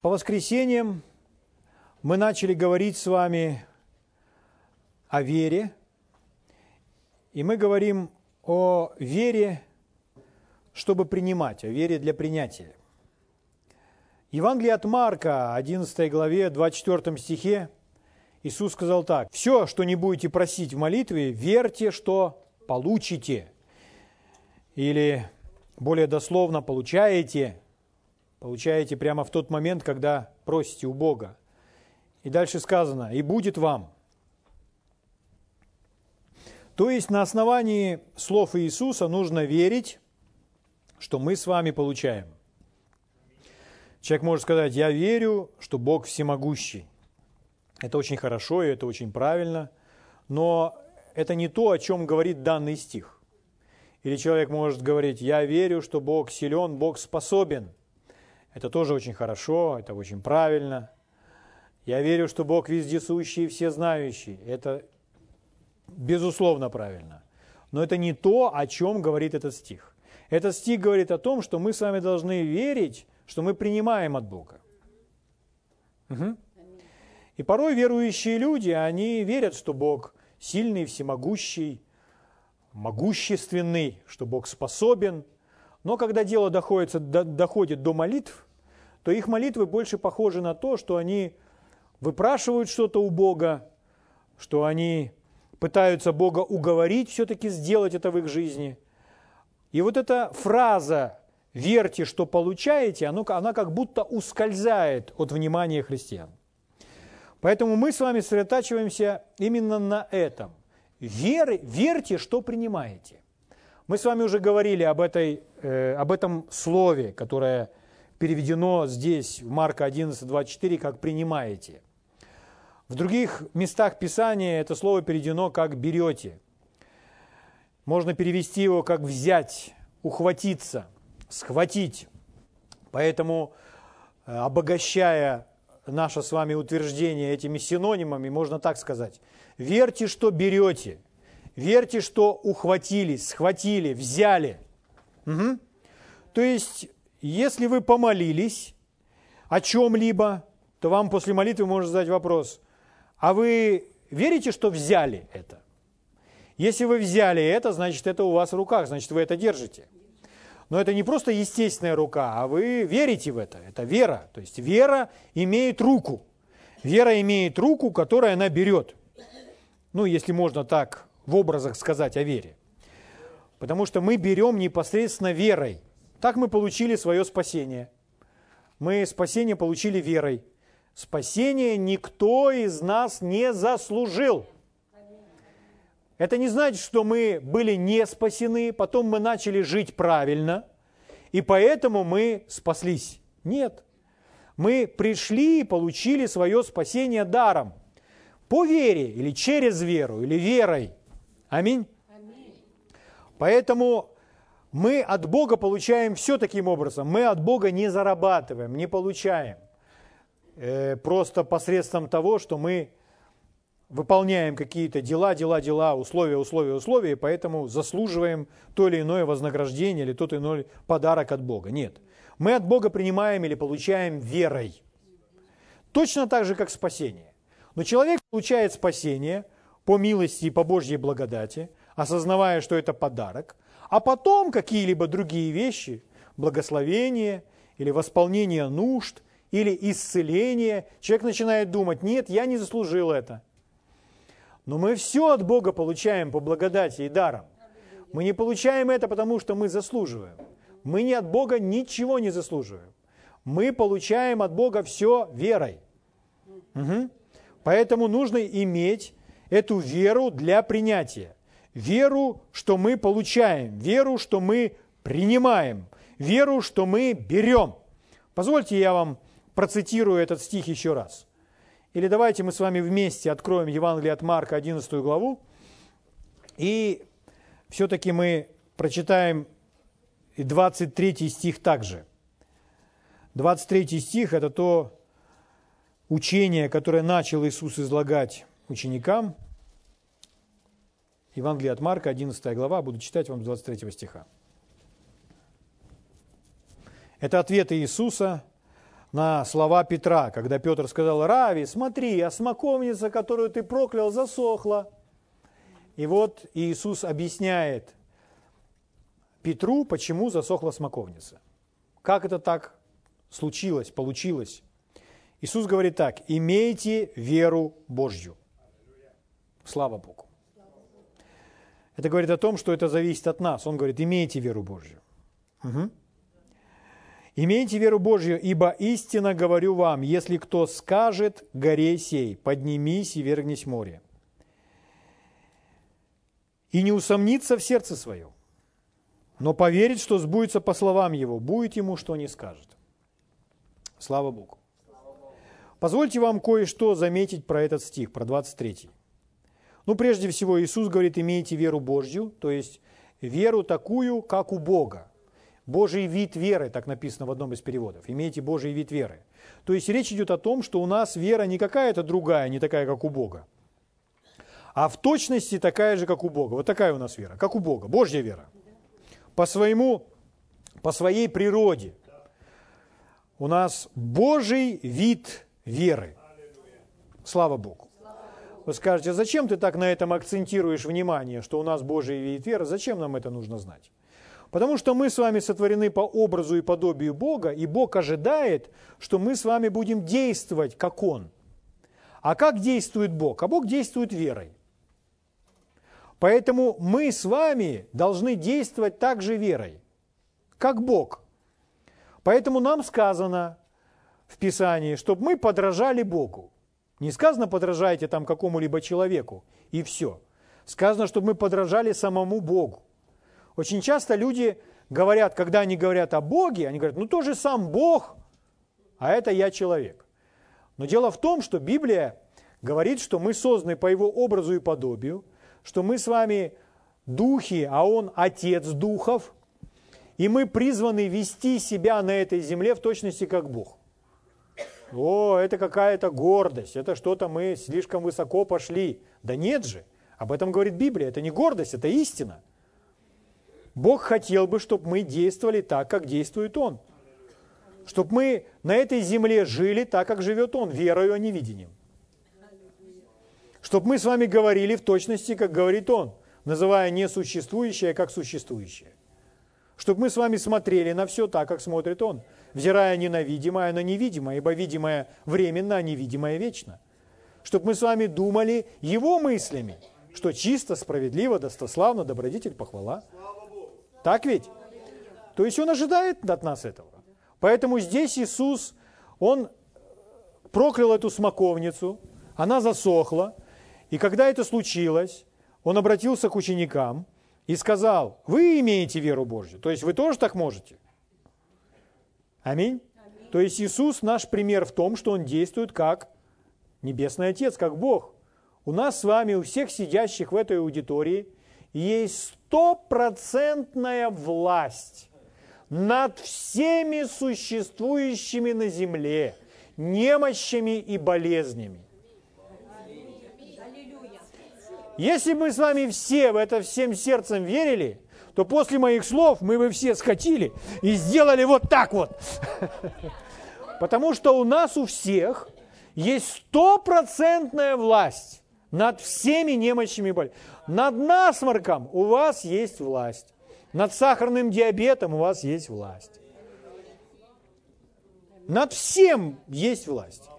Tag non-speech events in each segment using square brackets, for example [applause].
По воскресеньям мы начали говорить с вами о вере, и мы говорим о вере, чтобы принимать, о вере для принятия. Евангелие от Марка, 11 главе, 24 стихе, Иисус сказал так, «Все, что не будете просить в молитве, верьте, что получите». Или, более дословно, «получаете», получаете прямо в тот момент, когда просите у Бога. И дальше сказано, и будет вам. То есть на основании слов Иисуса нужно верить, что мы с вами получаем. Человек может сказать, я верю, что Бог всемогущий. Это очень хорошо и это очень правильно, но это не то, о чем говорит данный стих. Или человек может говорить, я верю, что Бог силен, Бог способен. Это тоже очень хорошо, это очень правильно. Я верю, что Бог вездесущий и всезнающий. Это безусловно правильно. Но это не то, о чем говорит этот стих. Этот стих говорит о том, что мы с вами должны верить, что мы принимаем от Бога. Угу. И порой верующие люди, они верят, что Бог сильный, всемогущий, могущественный, что Бог способен – но когда дело доходит, доходит до молитв, то их молитвы больше похожи на то, что они выпрашивают что-то у Бога, что они пытаются Бога уговорить все-таки сделать это в их жизни. И вот эта фраза «верьте, что получаете», она, как будто ускользает от внимания христиан. Поэтому мы с вами сосредотачиваемся именно на этом. Веры, верьте, что принимаете. Мы с вами уже говорили об, этой, э, об этом слове, которое переведено здесь, в Марка 11, 24, как «принимаете». В других местах Писания это слово переведено как «берете». Можно перевести его как «взять», «ухватиться», «схватить». Поэтому, э, обогащая наше с вами утверждение этими синонимами, можно так сказать. Верьте, что берете – Верьте, что ухватились, схватили, взяли. Угу. То есть, если вы помолились о чем-либо, то вам после молитвы можно задать вопрос, а вы верите, что взяли это? Если вы взяли это, значит, это у вас в руках, значит, вы это держите. Но это не просто естественная рука, а вы верите в это. Это вера. То есть вера имеет руку. Вера имеет руку, которую она берет. Ну, если можно так в образах сказать о вере. Потому что мы берем непосредственно верой. Так мы получили свое спасение. Мы спасение получили верой. Спасение никто из нас не заслужил. Это не значит, что мы были не спасены, потом мы начали жить правильно, и поэтому мы спаслись. Нет. Мы пришли и получили свое спасение даром. По вере, или через веру, или верой. Аминь. Поэтому мы от Бога получаем все таким образом. Мы от Бога не зарабатываем, не получаем. Э, просто посредством того, что мы выполняем какие-то дела, дела, дела, условия, условия, условия, и поэтому заслуживаем то или иное вознаграждение или тот или иной подарок от Бога. Нет. Мы от Бога принимаем или получаем верой. Точно так же, как спасение. Но человек получает спасение – по милости и по Божьей благодати, осознавая, что это подарок, а потом какие-либо другие вещи, благословение или восполнение нужд, или исцеление, человек начинает думать, нет, я не заслужил это. Но мы все от Бога получаем по благодати и дарам. Мы не получаем это, потому что мы заслуживаем. Мы не от Бога ничего не заслуживаем. Мы получаем от Бога все верой. Угу. Поэтому нужно иметь эту веру для принятия. Веру, что мы получаем, веру, что мы принимаем, веру, что мы берем. Позвольте я вам процитирую этот стих еще раз. Или давайте мы с вами вместе откроем Евангелие от Марка, 11 главу, и все-таки мы прочитаем и 23 стих также. 23 стих – это то учение, которое начал Иисус излагать ученикам. Евангелие от Марка, 11 глава, буду читать вам с 23 стиха. Это ответы Иисуса на слова Петра, когда Петр сказал, Рави, смотри, а смоковница, которую ты проклял, засохла. И вот Иисус объясняет Петру, почему засохла смоковница. Как это так случилось, получилось? Иисус говорит так, имейте веру Божью. Слава Богу. Это говорит о том, что это зависит от нас. Он говорит, имейте веру Божью. Угу. Имейте веру Божью, ибо истинно говорю вам, если кто скажет горе сей, поднимись и вергнись в море, и не усомнится в сердце своем, но поверит, что сбудется по словам его, будет ему, что не скажет. Слава Богу. Позвольте вам кое-что заметить про этот стих, про 23. Ну, прежде всего, Иисус говорит, имейте веру Божью, то есть веру такую, как у Бога. Божий вид веры, так написано в одном из переводов. Имейте Божий вид веры. То есть речь идет о том, что у нас вера не какая-то другая, не такая, как у Бога, а в точности такая же, как у Бога. Вот такая у нас вера, как у Бога, Божья вера. По своему, по своей природе. У нас Божий вид веры. Слава Богу. Вы скажете, зачем ты так на этом акцентируешь внимание, что у нас Божий вид веры? Зачем нам это нужно знать? Потому что мы с вами сотворены по образу и подобию Бога, и Бог ожидает, что мы с вами будем действовать, как Он. А как действует Бог? А Бог действует верой. Поэтому мы с вами должны действовать также верой, как Бог. Поэтому нам сказано в Писании, чтобы мы подражали Богу. Не сказано подражайте там какому-либо человеку и все. Сказано, чтобы мы подражали самому Богу. Очень часто люди говорят, когда они говорят о Боге, они говорят, ну тоже сам Бог, а это я человек. Но дело в том, что Библия говорит, что мы созданы по Его образу и подобию, что мы с вами духи, а Он Отец духов, и мы призваны вести себя на этой земле в точности как Бог. О, это какая-то гордость, это что-то мы слишком высоко пошли. Да нет же, об этом говорит Библия, это не гордость, это истина. Бог хотел бы, чтобы мы действовали так, как действует Он. Чтобы мы на этой земле жили так, как живет Он, верою, а не видением. Чтобы мы с вами говорили в точности, как говорит Он, называя несуществующее как существующее. Чтобы мы с вами смотрели на все так, как смотрит Он, взирая не на видимое, на невидимое, ибо видимое временно, а невидимое вечно. Чтобы мы с вами думали Его мыслями, что чисто, справедливо, достославно, добродетель, похвала – так ведь? То есть он ожидает от нас этого. Поэтому здесь Иисус, он проклял эту смоковницу, она засохла, и когда это случилось, он обратился к ученикам и сказал, вы имеете веру Божью, то есть вы тоже так можете. Аминь. Аминь. То есть Иисус наш пример в том, что Он действует как Небесный Отец, как Бог. У нас с вами, у всех сидящих в этой аудитории, есть стопроцентная власть над всеми существующими на земле немощами и болезнями. Если бы мы с вами все в это всем сердцем верили, то после моих слов мы бы все схватили и сделали вот так вот. [laughs] Потому что у нас у всех есть стопроцентная власть над всеми немощами боль. Над насморком у вас есть власть. Над сахарным диабетом у вас есть власть. Над всем есть власть.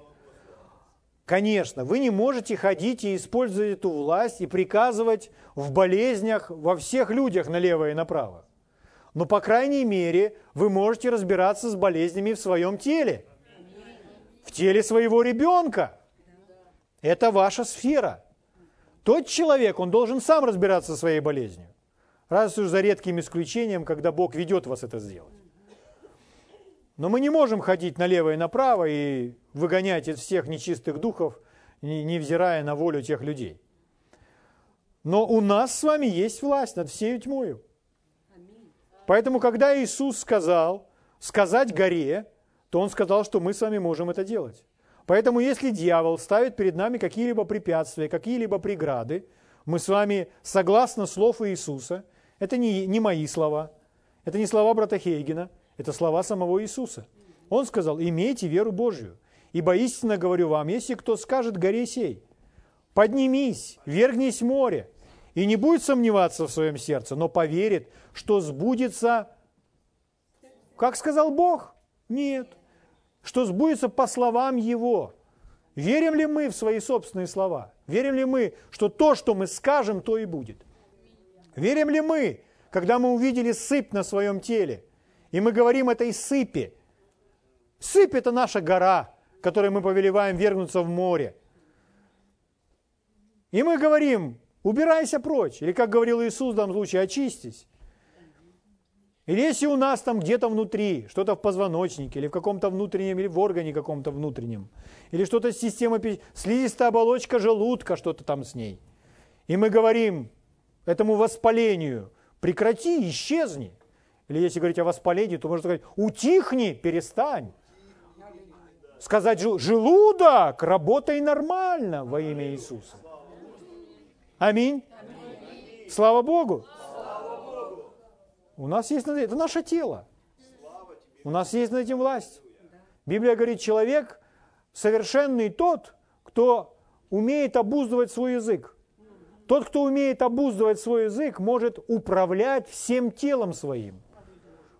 Конечно, вы не можете ходить и использовать эту власть и приказывать в болезнях во всех людях налево и направо. Но, по крайней мере, вы можете разбираться с болезнями в своем теле, в теле своего ребенка – это ваша сфера. Тот человек, он должен сам разбираться со своей болезнью. Разве уж за редким исключением, когда Бог ведет вас это сделать. Но мы не можем ходить налево и направо и выгонять из всех нечистых духов, невзирая на волю тех людей. Но у нас с вами есть власть над всей тьмою. Поэтому, когда Иисус сказал сказать горе, то Он сказал, что мы с вами можем это делать. Поэтому если дьявол ставит перед нами какие-либо препятствия, какие-либо преграды, мы с вами, согласно слов Иисуса, это не, не мои слова, это не слова брата Хейгена, это слова самого Иисуса. Он сказал, имейте веру Божью. Ибо истинно говорю вам, если кто скажет горе сей, поднимись, вергнись в море, и не будет сомневаться в своем сердце, но поверит, что сбудется, как сказал Бог? Нет. Что сбудется по словам Его. Верим ли мы в свои собственные слова? Верим ли мы, что то, что мы скажем, то и будет? Верим ли мы, когда мы увидели сыпь на своем теле, и мы говорим этой сыпи, сыпь – это наша гора, которой мы повелеваем вергнуться в море. И мы говорим, убирайся прочь, или как говорил Иисус в данном случае, очистись. Или если у нас там где-то внутри, что-то в позвоночнике, или в каком-то внутреннем, или в органе каком-то внутреннем, или что-то с системой, слизистая оболочка желудка, что-то там с ней. И мы говорим этому воспалению, прекрати, исчезни. Или если говорить о воспалении, то можно сказать, утихни, перестань. Сказать, желудок, работай нормально во имя Иисуса. Аминь. Слава Богу. У нас есть это наше тело. У нас есть над этим власть. Библия говорит, человек совершенный тот, кто умеет обуздывать свой язык. Тот, кто умеет обуздывать свой язык, может управлять всем телом своим.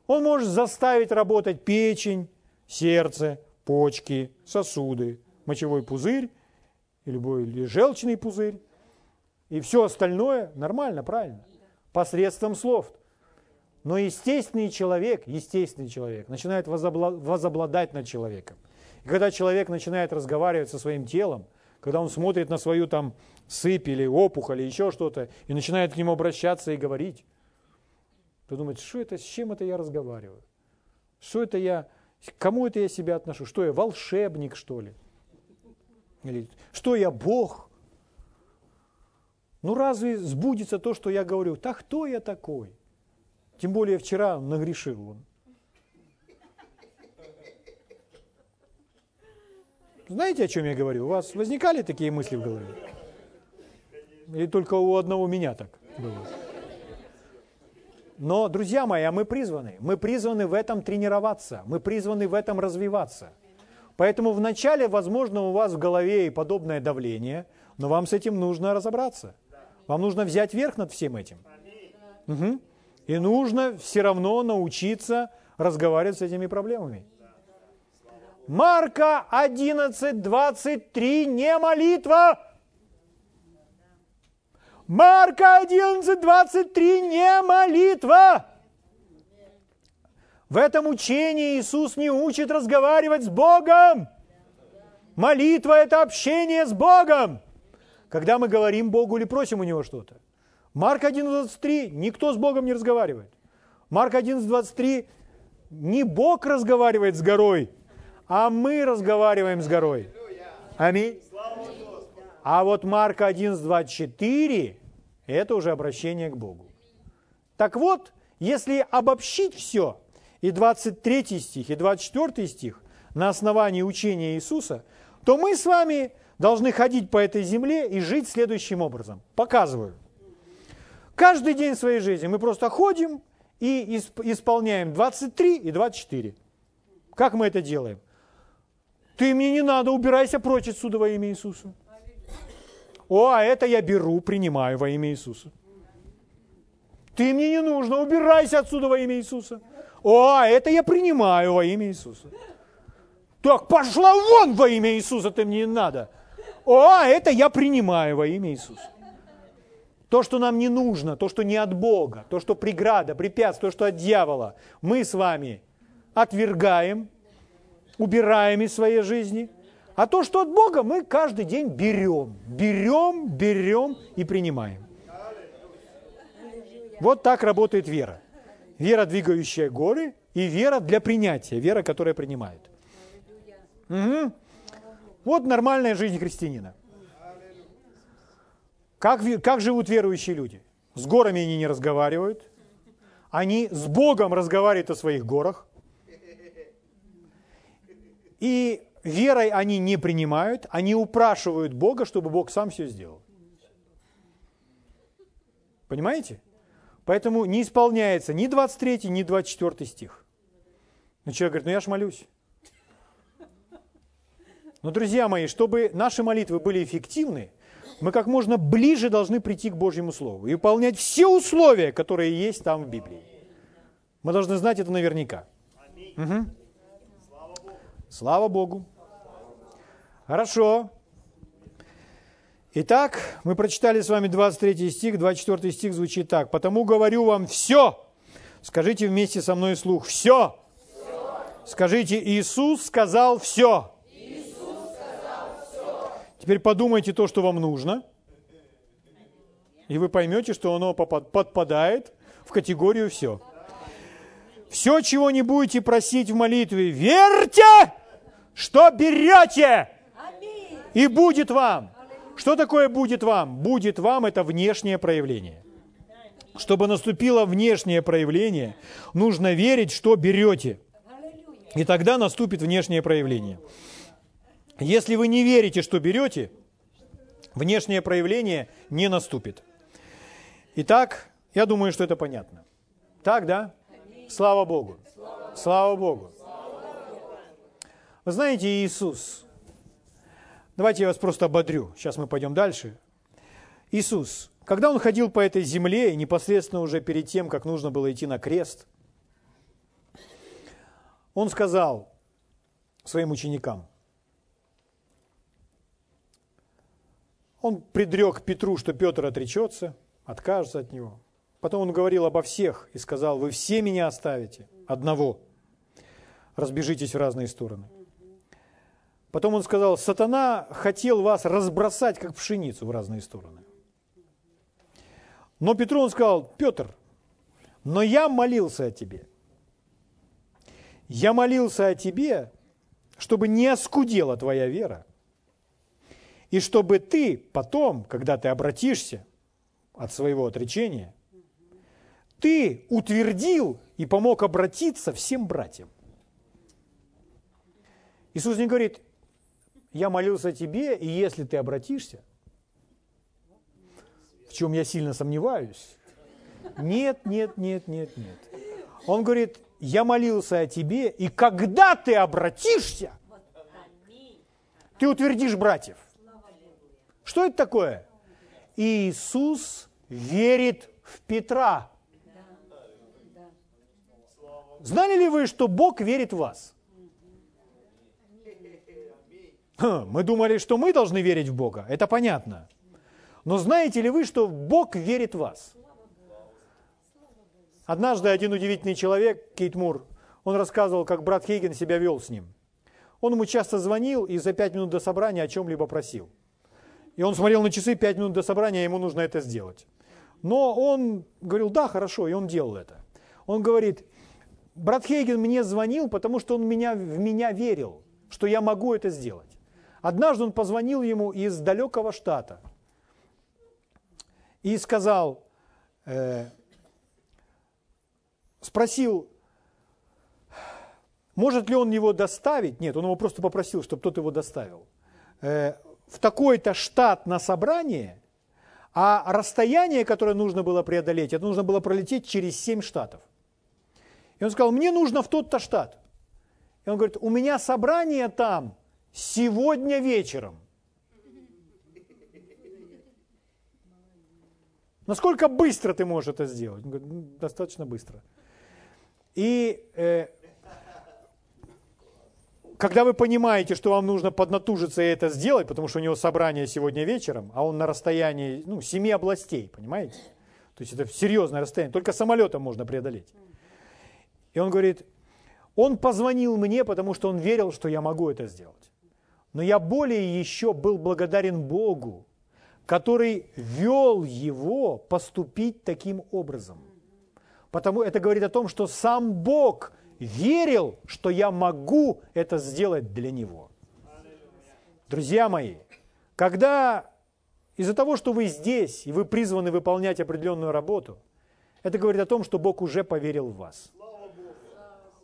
Он может заставить работать печень, сердце, почки, сосуды, мочевой пузырь, или, любой, или желчный пузырь, и все остальное нормально, правильно, посредством слов. Но естественный человек, естественный человек начинает возобладать над человеком. И когда человек начинает разговаривать со своим телом, когда он смотрит на свою там сыпь или опухоль или еще что-то, и начинает к нему обращаться и говорить, то думает, что это, с чем это я разговариваю? Что это я, кому это я себя отношу? Что я, волшебник, что ли? Или что я, Бог? Ну разве сбудется то, что я говорю? Так кто я такой? Тем более вчера нагрешил он. Знаете, о чем я говорю? У вас возникали такие мысли в голове? Или только у одного меня так было? Но, друзья мои, а мы призваны. Мы призваны в этом тренироваться. Мы призваны в этом развиваться. Поэтому вначале, возможно, у вас в голове и подобное давление, но вам с этим нужно разобраться. Вам нужно взять верх над всем этим. Угу. И нужно все равно научиться разговаривать с этими проблемами. Марка 11, 23, не молитва. Марка 11, 23, не молитва. В этом учении Иисус не учит разговаривать с Богом. Молитва – это общение с Богом. Когда мы говорим Богу или просим у Него что-то. Марк 11.23, никто с Богом не разговаривает. Марк 11.23, не Бог разговаривает с горой, а мы разговариваем с горой. Аминь. А вот Марк 11.24, это уже обращение к Богу. Так вот, если обобщить все, и 23 стих, и 24 стих, на основании учения Иисуса, то мы с вами должны ходить по этой земле и жить следующим образом. Показываю – Каждый день своей жизни мы просто ходим и исполняем 23 и 24. Как мы это делаем? Ты мне не надо, убирайся прочь отсюда во имя Иисуса. О, а это я беру, принимаю во имя Иисуса. Ты мне не нужно, убирайся отсюда во имя Иисуса. О, а это я принимаю во имя Иисуса. Так, пошла вон во имя Иисуса, ты мне не надо. О, а это я принимаю во имя Иисуса. То, что нам не нужно, то, что не от Бога, то, что преграда, препятствие, то, что от дьявола, мы с вами отвергаем, убираем из своей жизни. А то, что от Бога, мы каждый день берем, берем, берем и принимаем. Вот так работает вера. Вера, двигающая горы, и вера для принятия, вера, которая принимает. Угу. Вот нормальная жизнь христианина. Как, как живут верующие люди? С горами они не разговаривают. Они с Богом разговаривают о своих горах. И верой они не принимают, они упрашивают Бога, чтобы Бог сам все сделал. Понимаете? Поэтому не исполняется ни 23, ни 24 стих. Но человек говорит, ну я ж молюсь. Но, друзья мои, чтобы наши молитвы были эффективны, мы как можно ближе должны прийти к Божьему Слову и выполнять все условия, которые есть там в Библии. Мы должны знать это наверняка. Угу. Слава Богу. Хорошо. Итак, мы прочитали с вами 23 стих, 24 стих звучит так. «Потому говорю вам все». Скажите вместе со мной слух. Все. все. Скажите, Иисус сказал все. Иисус сказал все. Теперь подумайте то, что вам нужно. И вы поймете, что оно подпадает в категорию «все». Все, чего не будете просить в молитве, верьте, что берете, и будет вам. Что такое будет вам? Будет вам это внешнее проявление. Чтобы наступило внешнее проявление, нужно верить, что берете. И тогда наступит внешнее проявление. Если вы не верите, что берете, внешнее проявление не наступит. Итак, я думаю, что это понятно. Так, да? Слава Богу. Слава Богу. Вы знаете, Иисус, давайте я вас просто ободрю, сейчас мы пойдем дальше. Иисус, когда Он ходил по этой земле, непосредственно уже перед тем, как нужно было идти на крест, Он сказал своим ученикам, Он предрек Петру, что Петр отречется, откажется от него – Потом он говорил обо всех и сказал, вы все меня оставите, одного. Разбежитесь в разные стороны. Потом он сказал, сатана хотел вас разбросать, как пшеницу, в разные стороны. Но Петру он сказал, Петр, но я молился о тебе. Я молился о тебе, чтобы не оскудела твоя вера. И чтобы ты потом, когда ты обратишься от своего отречения, ты утвердил и помог обратиться всем братьям. Иисус не говорит, я молился тебе, и если ты обратишься, в чем я сильно сомневаюсь, нет, нет, нет, нет, нет. Он говорит, я молился о тебе, и когда ты обратишься, ты утвердишь братьев. Что это такое? Иисус верит в Петра. Знали ли вы, что Бог верит в вас? Мы думали, что мы должны верить в Бога. Это понятно. Но знаете ли вы, что Бог верит в вас? Однажды один удивительный человек, Кейт Мур, он рассказывал, как брат Хейген себя вел с ним. Он ему часто звонил и за пять минут до собрания о чем-либо просил. И он смотрел на часы, пять минут до собрания, ему нужно это сделать. Но он говорил, да, хорошо, и он делал это. Он говорит, брат Хейген мне звонил, потому что он меня, в меня верил, что я могу это сделать. Однажды он позвонил ему из далекого штата и сказал, э, спросил, может ли он его доставить? Нет, он его просто попросил, чтобы тот его доставил. Э, в такой-то штат на собрание, а расстояние, которое нужно было преодолеть, это нужно было пролететь через семь штатов. И он сказал, мне нужно в тот-то штат. И он говорит, у меня собрание там сегодня вечером. Насколько быстро ты можешь это сделать? «Ну, достаточно быстро. И э, когда вы понимаете, что вам нужно поднатужиться и это сделать, потому что у него собрание сегодня вечером, а он на расстоянии ну, семи областей, понимаете? То есть это серьезное расстояние, только самолетом можно преодолеть. И он говорит, он позвонил мне, потому что он верил, что я могу это сделать. Но я более еще был благодарен Богу, который вел его поступить таким образом. Потому это говорит о том, что сам Бог верил, что я могу это сделать для него. Друзья мои, когда из-за того, что вы здесь, и вы призваны выполнять определенную работу, это говорит о том, что Бог уже поверил в вас.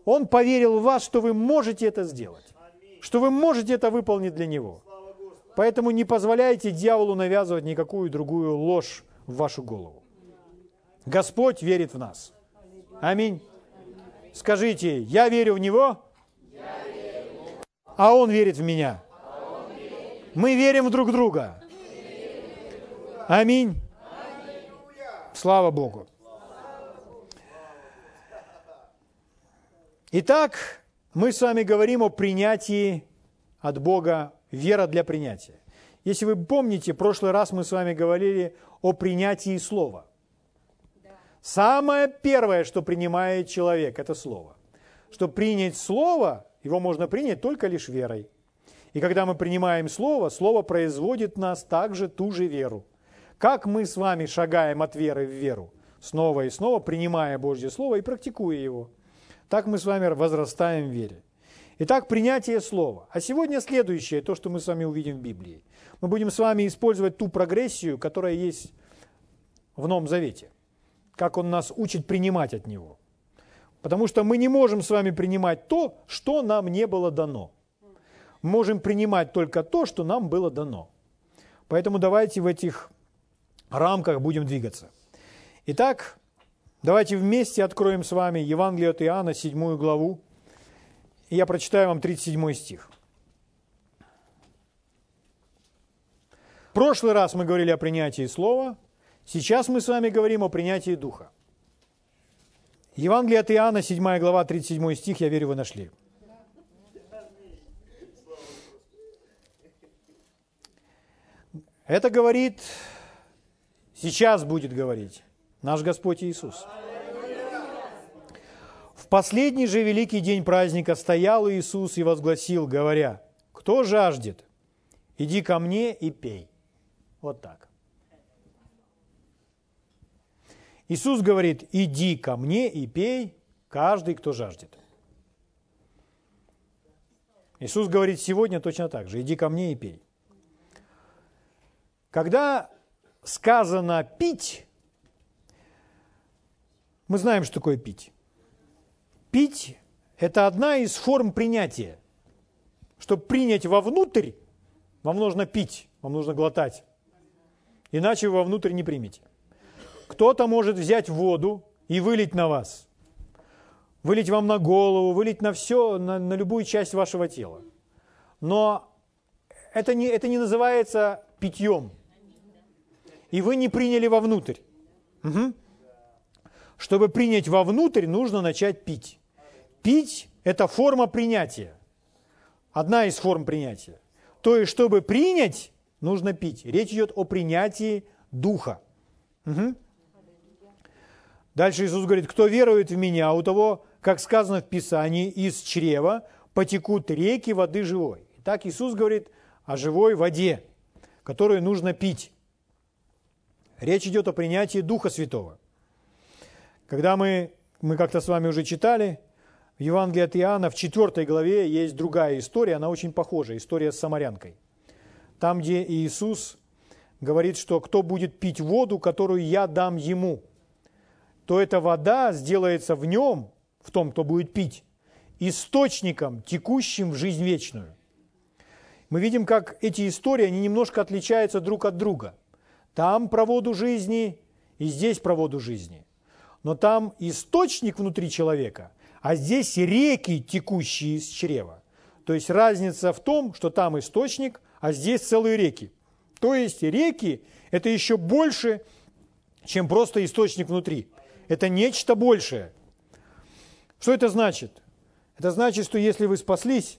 Он поверил в вас, что вы можете это сделать, что вы можете это выполнить для Него. Поэтому не позволяйте дьяволу навязывать никакую другую ложь в вашу голову. Господь верит в нас. Аминь. Скажите, я верю в Него, а Он верит в меня. Мы верим в друг друга. Аминь. Слава Богу. Итак, мы с вами говорим о принятии от Бога, вера для принятия. Если вы помните, в прошлый раз мы с вами говорили о принятии слова. Самое первое, что принимает человек, это слово. Чтобы принять слово, его можно принять только лишь верой. И когда мы принимаем слово, слово производит в нас также ту же веру. Как мы с вами шагаем от веры в веру, снова и снова принимая Божье Слово и практикуя его – так мы с вами возрастаем в вере. Итак, принятие слова. А сегодня следующее, то, что мы с вами увидим в Библии. Мы будем с вами использовать ту прогрессию, которая есть в Новом Завете. Как Он нас учит принимать от Него. Потому что мы не можем с вами принимать то, что нам не было дано. Можем принимать только то, что нам было дано. Поэтому давайте в этих рамках будем двигаться. Итак, Давайте вместе откроем с вами Евангелие от Иоанна, 7 главу. Я прочитаю вам 37 стих. В прошлый раз мы говорили о принятии слова, сейчас мы с вами говорим о принятии духа. Евангелие от Иоанна, 7 глава, 37 стих, я верю, вы нашли. Это говорит, сейчас будет говорить наш Господь Иисус. В последний же великий день праздника стоял Иисус и возгласил, говоря, «Кто жаждет, иди ко мне и пей». Вот так. Иисус говорит, иди ко мне и пей, каждый, кто жаждет. Иисус говорит сегодня точно так же, иди ко мне и пей. Когда сказано пить, мы знаем, что такое пить. Пить – это одна из форм принятия. Чтобы принять вовнутрь, вам нужно пить, вам нужно глотать. Иначе вы вовнутрь не примете. Кто-то может взять воду и вылить на вас. Вылить вам на голову, вылить на все, на, на любую часть вашего тела. Но это не, это не называется питьем. И вы не приняли вовнутрь. Угу. Чтобы принять вовнутрь, нужно начать пить. Пить – это форма принятия. Одна из форм принятия. То есть, чтобы принять, нужно пить. Речь идет о принятии Духа. Угу. Дальше Иисус говорит, кто верует в Меня, у того, как сказано в Писании, из чрева потекут реки воды живой. Итак, Иисус говорит о живой воде, которую нужно пить. Речь идет о принятии Духа Святого. Когда мы, мы как-то с вами уже читали, в Евангелии от Иоанна в 4 главе есть другая история, она очень похожа, история с самарянкой. Там, где Иисус говорит, что кто будет пить воду, которую я дам ему, то эта вода сделается в нем, в том, кто будет пить, источником, текущим в жизнь вечную. Мы видим, как эти истории, они немножко отличаются друг от друга. Там про воду жизни и здесь про воду жизни но там источник внутри человека, а здесь реки, текущие из чрева. То есть разница в том, что там источник, а здесь целые реки. То есть реки – это еще больше, чем просто источник внутри. Это нечто большее. Что это значит? Это значит, что если вы спаслись,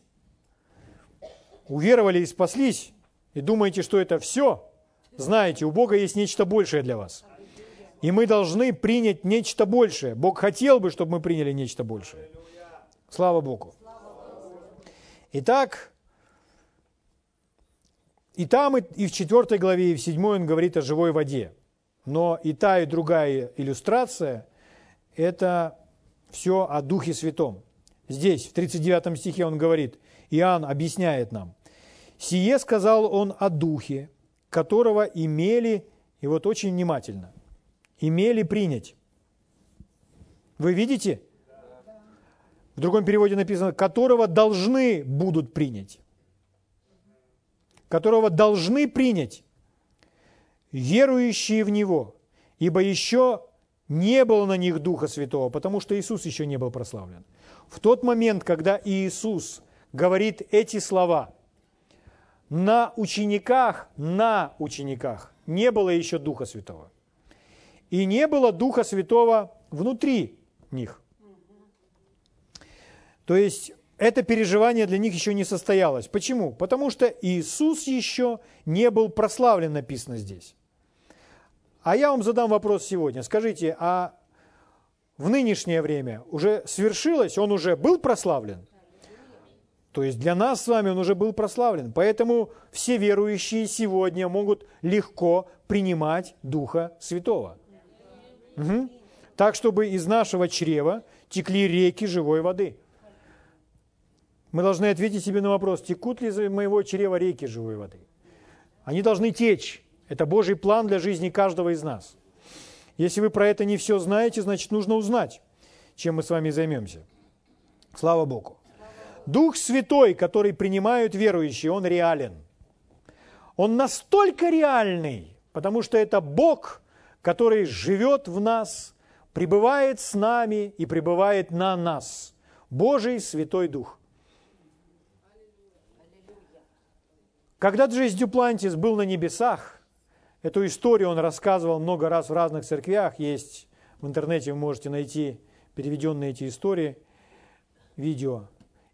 уверовали и спаслись, и думаете, что это все, знаете, у Бога есть нечто большее для вас – и мы должны принять нечто большее. Бог хотел бы, чтобы мы приняли нечто большее. Слава Богу. Итак, и там, и в 4 главе, и в 7 он говорит о живой воде. Но и та, и другая иллюстрация – это все о Духе Святом. Здесь, в 39 стихе он говорит, Иоанн объясняет нам, «Сие сказал он о Духе, которого имели, и вот очень внимательно, имели принять. Вы видите? В другом переводе написано, которого должны будут принять. Которого должны принять верующие в Него, ибо еще не было на них Духа Святого, потому что Иисус еще не был прославлен. В тот момент, когда Иисус говорит эти слова, на учениках, на учениках не было еще Духа Святого. И не было Духа Святого внутри них. То есть это переживание для них еще не состоялось. Почему? Потому что Иисус еще не был прославлен, написано здесь. А я вам задам вопрос сегодня. Скажите, а в нынешнее время уже свершилось, он уже был прославлен? То есть для нас с вами он уже был прославлен. Поэтому все верующие сегодня могут легко принимать Духа Святого. Угу. Так, чтобы из нашего чрева текли реки живой воды. Мы должны ответить себе на вопрос, текут ли из моего чрева реки живой воды. Они должны течь. Это Божий план для жизни каждого из нас. Если вы про это не все знаете, значит нужно узнать, чем мы с вами займемся. Слава Богу. Дух Святой, который принимают верующие, он реален. Он настолько реальный, потому что это Бог, который живет в нас, пребывает с нами и пребывает на нас. Божий Святой Дух. Когда Джейс Дюплантис был на небесах, эту историю он рассказывал много раз в разных церквях, есть в интернете, вы можете найти переведенные эти истории, видео.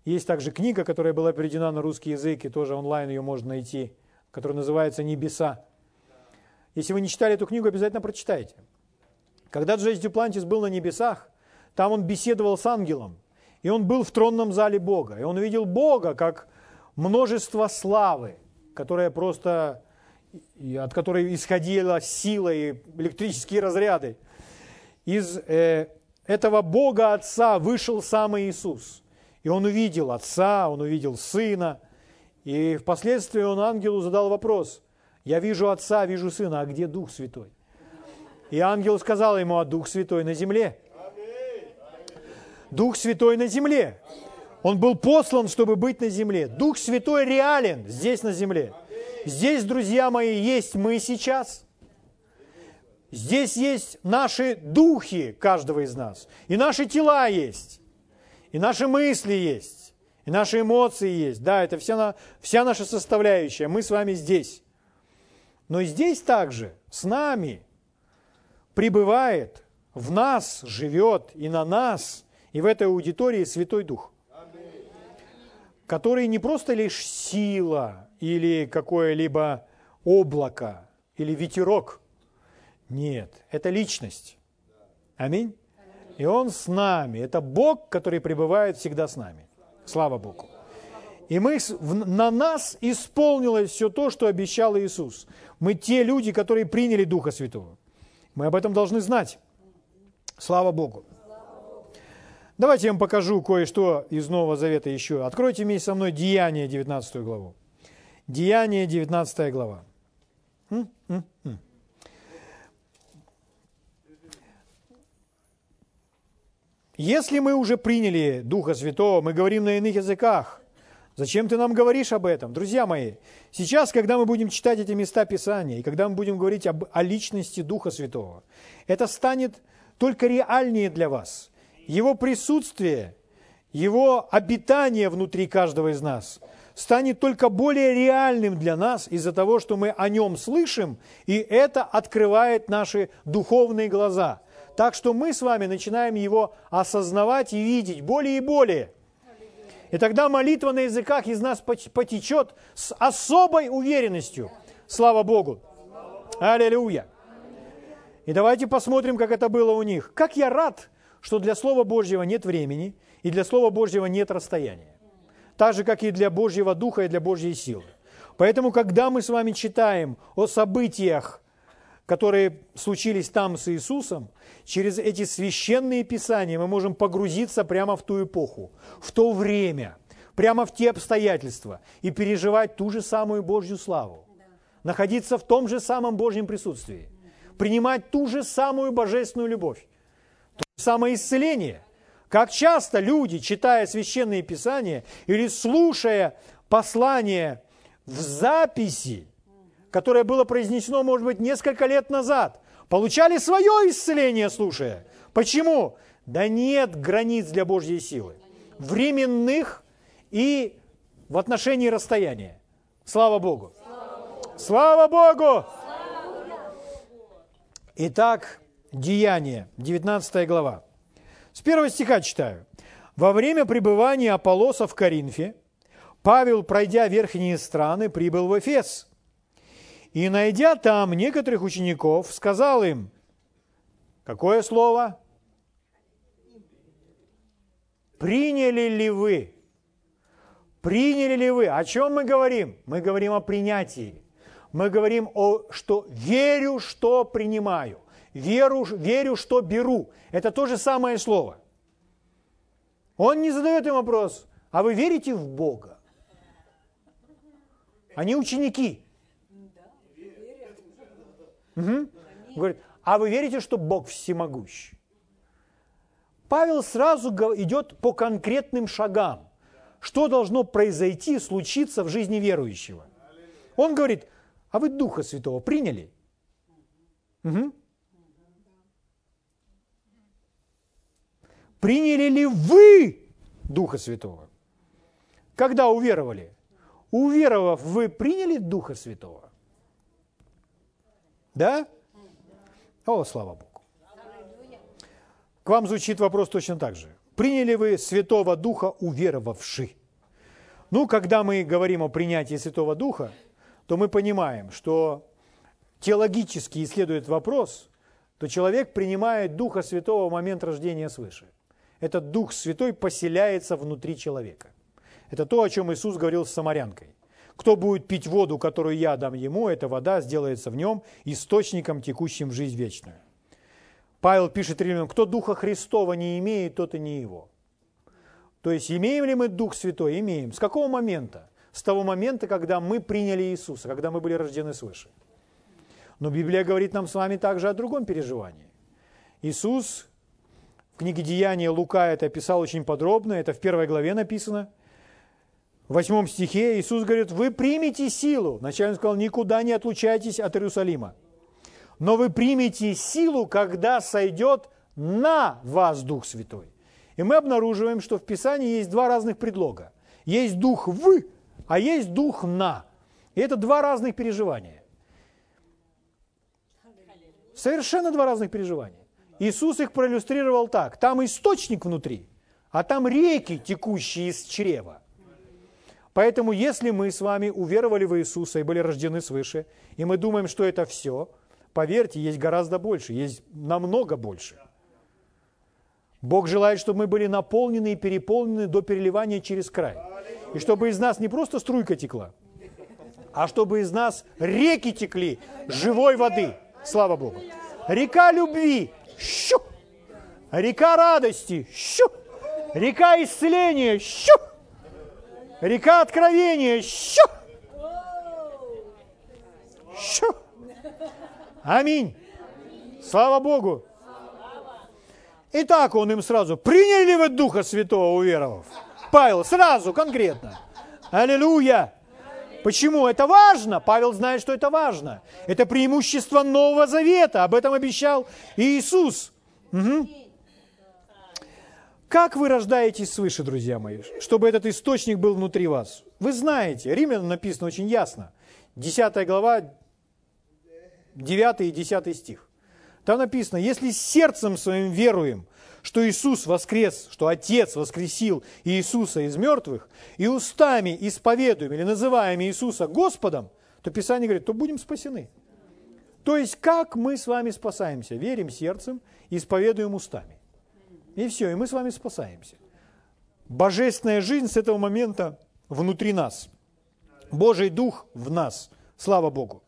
Есть также книга, которая была переведена на русский язык, и тоже онлайн ее можно найти, которая называется «Небеса». Если вы не читали эту книгу, обязательно прочитайте. Когда Джейс Дюплантис был на небесах, там он беседовал с ангелом, и он был в тронном зале Бога, и он увидел Бога как множество славы, которая просто, от которой исходила сила и электрические разряды. Из э, этого Бога Отца вышел сам Иисус. И он увидел Отца, он увидел Сына. И впоследствии он ангелу задал вопрос. Я вижу Отца, вижу Сына, а где Дух Святой? И ангел сказал ему, а Дух Святой на земле. Дух Святой на земле. Он был послан, чтобы быть на земле. Дух Святой реален здесь на земле. Здесь, друзья мои, есть мы сейчас. Здесь есть наши духи каждого из нас. И наши тела есть. И наши мысли есть. И наши эмоции есть. Да, это вся, вся наша составляющая. Мы с вами здесь. Но здесь также с нами пребывает, в нас живет и на нас, и в этой аудитории Святой Дух который не просто лишь сила или какое-либо облако или ветерок. Нет, это личность. Аминь. И Он с нами. Это Бог, который пребывает всегда с нами. Слава Богу. И мы, на нас исполнилось все то, что обещал Иисус. Мы те люди, которые приняли Духа Святого. Мы об этом должны знать. Слава Богу. Давайте я вам покажу кое-что из Нового Завета еще. Откройте вместе со мной Деяние 19 главу. Деяние 19 глава. Если мы уже приняли Духа Святого, мы говорим на иных языках, Зачем ты нам говоришь об этом? Друзья мои, сейчас, когда мы будем читать эти места Писания, и когда мы будем говорить об, о личности Духа Святого, это станет только реальнее для вас. Его присутствие, Его обитание внутри каждого из нас станет только более реальным для нас из-за того, что мы о Нем слышим, и это открывает наши духовные глаза. Так что мы с вами начинаем Его осознавать и видеть более и более. И тогда молитва на языках из нас потечет с особой уверенностью. Слава Богу! Аллилуйя! И давайте посмотрим, как это было у них. Как я рад, что для Слова Божьего нет времени и для Слова Божьего нет расстояния. Так же, как и для Божьего Духа и для Божьей силы. Поэтому, когда мы с вами читаем о событиях, которые случились там с Иисусом, через эти священные писания мы можем погрузиться прямо в ту эпоху, в то время, прямо в те обстоятельства и переживать ту же самую Божью славу, находиться в том же самом Божьем присутствии, принимать ту же самую божественную любовь, самоисцеление. Как часто люди, читая священные писания или слушая послание в записи, которое было произнесено, может быть, несколько лет назад, получали свое исцеление, слушая. Почему? Да нет границ для Божьей силы. Временных и в отношении расстояния. Слава Богу! Слава Богу! Итак, Деяние, 19 глава. С первого стиха читаю. Во время пребывания Аполлоса в Коринфе Павел, пройдя верхние страны, прибыл в Эфес. И, найдя там некоторых учеников, сказал им, какое слово? Приняли ли вы? Приняли ли вы? О чем мы говорим? Мы говорим о принятии. Мы говорим о, что верю, что принимаю. Веру, верю, что беру. Это то же самое слово. Он не задает им вопрос, а вы верите в Бога? Они ученики. Угу. Говорит, а вы верите, что Бог всемогущий? Павел сразу идет по конкретным шагам. Что должно произойти, случиться в жизни верующего? Он говорит, а вы Духа Святого приняли? Угу. Приняли ли вы Духа Святого? Когда уверовали? Уверовав, вы приняли Духа Святого? Да? О, слава Богу. К вам звучит вопрос точно так же. Приняли вы Святого Духа, уверовавши? Ну, когда мы говорим о принятии Святого Духа, то мы понимаем, что теологически исследует вопрос, то человек принимает Духа Святого в момент рождения свыше – этот Дух Святой поселяется внутри человека. Это то, о чем Иисус говорил с самарянкой. Кто будет пить воду, которую я дам ему, эта вода сделается в нем источником, текущим в жизнь вечную. Павел пишет римлянам, кто Духа Христова не имеет, тот и не его. То есть имеем ли мы Дух Святой? Имеем. С какого момента? С того момента, когда мы приняли Иисуса, когда мы были рождены свыше. Но Библия говорит нам с вами также о другом переживании. Иисус в книге Деяния Лука это описал очень подробно, это в первой главе написано. В восьмом стихе Иисус говорит, вы примете силу. Он сказал, никуда не отлучайтесь от Иерусалима. Но вы примете силу, когда сойдет на вас Дух Святой. И мы обнаруживаем, что в Писании есть два разных предлога. Есть Дух «в», а есть Дух «на». И это два разных переживания. Совершенно два разных переживания. Иисус их проиллюстрировал так. Там источник внутри, а там реки, текущие из чрева. Поэтому, если мы с вами уверовали в Иисуса и были рождены свыше, и мы думаем, что это все, поверьте, есть гораздо больше, есть намного больше. Бог желает, чтобы мы были наполнены и переполнены до переливания через край. И чтобы из нас не просто струйка текла, а чтобы из нас реки текли живой воды. Слава Богу. Река любви, щу. Река радости, щу. Река исцеления, щу. Река откровения, щу. Щу. Аминь. Слава Богу. Итак, он им сразу, приняли вы Духа Святого, уверовав? Павел, сразу, конкретно. Аллилуйя. Почему? Это важно. Павел знает, что это важно. Это преимущество Нового Завета. Об этом обещал Иисус. Угу. Как вы рождаетесь свыше, друзья мои, чтобы этот источник был внутри вас? Вы знаете, Римлянам написано очень ясно. 10 глава, 9 и 10 стих. Там написано, если сердцем своим веруем, что Иисус воскрес, что Отец воскресил Иисуса из мертвых, и устами исповедуем или называем Иисуса Господом, то Писание говорит, то будем спасены. То есть, как мы с вами спасаемся? Верим сердцем, исповедуем устами. И все, и мы с вами спасаемся. Божественная жизнь с этого момента внутри нас. Божий Дух в нас. Слава Богу.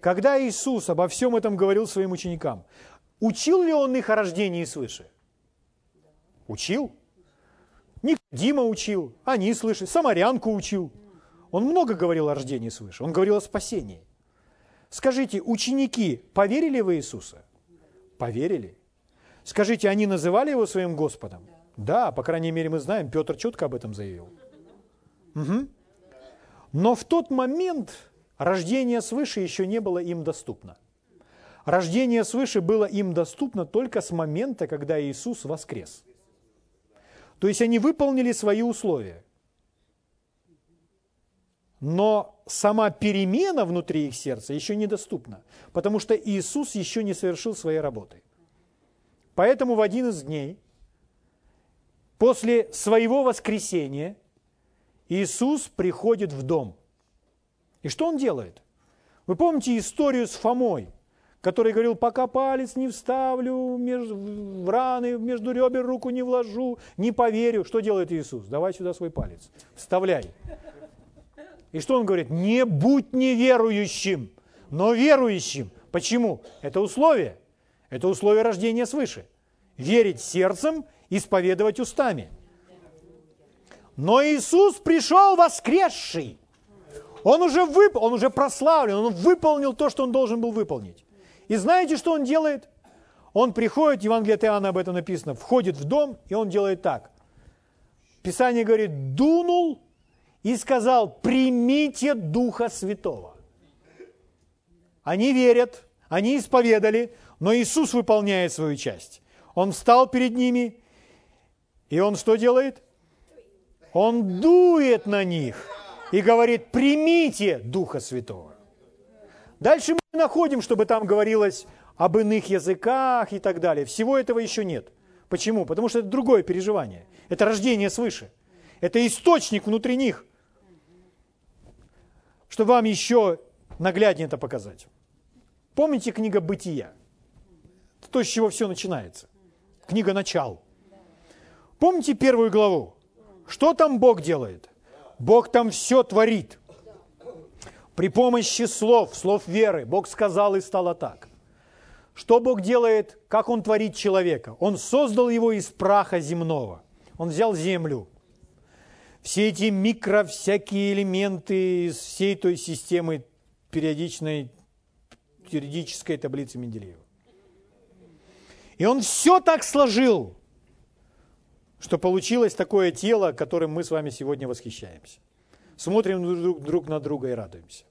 Когда Иисус обо всем этом говорил своим ученикам, учил ли Он их о рождении свыше? Учил. Дима учил, они слышали, Самарянку учил. Он много говорил о рождении свыше, он говорил о спасении. Скажите, ученики поверили в Иисуса? Поверили. Скажите, они называли его своим Господом? Да, по крайней мере, мы знаем, Петр четко об этом заявил. Угу. Но в тот момент Рождение свыше еще не было им доступно. Рождение свыше было им доступно только с момента, когда Иисус воскрес. То есть они выполнили свои условия. Но сама перемена внутри их сердца еще недоступна, потому что Иисус еще не совершил своей работы. Поэтому в один из дней, после своего воскресения, Иисус приходит в дом. И что он делает? Вы помните историю с Фомой, который говорил, пока палец не вставлю в раны, между ребер руку не вложу, не поверю. Что делает Иисус? Давай сюда свой палец, вставляй. И что он говорит? Не будь неверующим, но верующим. Почему? Это условие. Это условие рождения свыше. Верить сердцем, исповедовать устами. Но Иисус пришел воскресший. Он уже, вып... он уже прославлен, он выполнил то, что он должен был выполнить. И знаете, что он делает? Он приходит, Евангелие от Иоанна об этом написано, входит в дом, и он делает так. Писание говорит, дунул и сказал, примите Духа Святого. Они верят, они исповедали, но Иисус выполняет свою часть. Он встал перед ними, и он что делает? Он дует на них и говорит, примите Духа Святого. Дальше мы находим, чтобы там говорилось об иных языках и так далее. Всего этого еще нет. Почему? Потому что это другое переживание. Это рождение свыше. Это источник внутри них. Чтобы вам еще нагляднее это показать. Помните книга «Бытия»? То, с чего все начинается. Книга «Начал». Помните первую главу? Что там Бог делает? Бог там все творит. При помощи слов, слов веры, Бог сказал и стало так. Что Бог делает, как Он творит человека? Он создал его из праха земного. Он взял землю, все эти микро всякие элементы из всей той системы периодичной периодической таблицы Менделеева. И он все так сложил, что получилось такое тело, которым мы с вами сегодня восхищаемся. Смотрим друг, друг на друга и радуемся.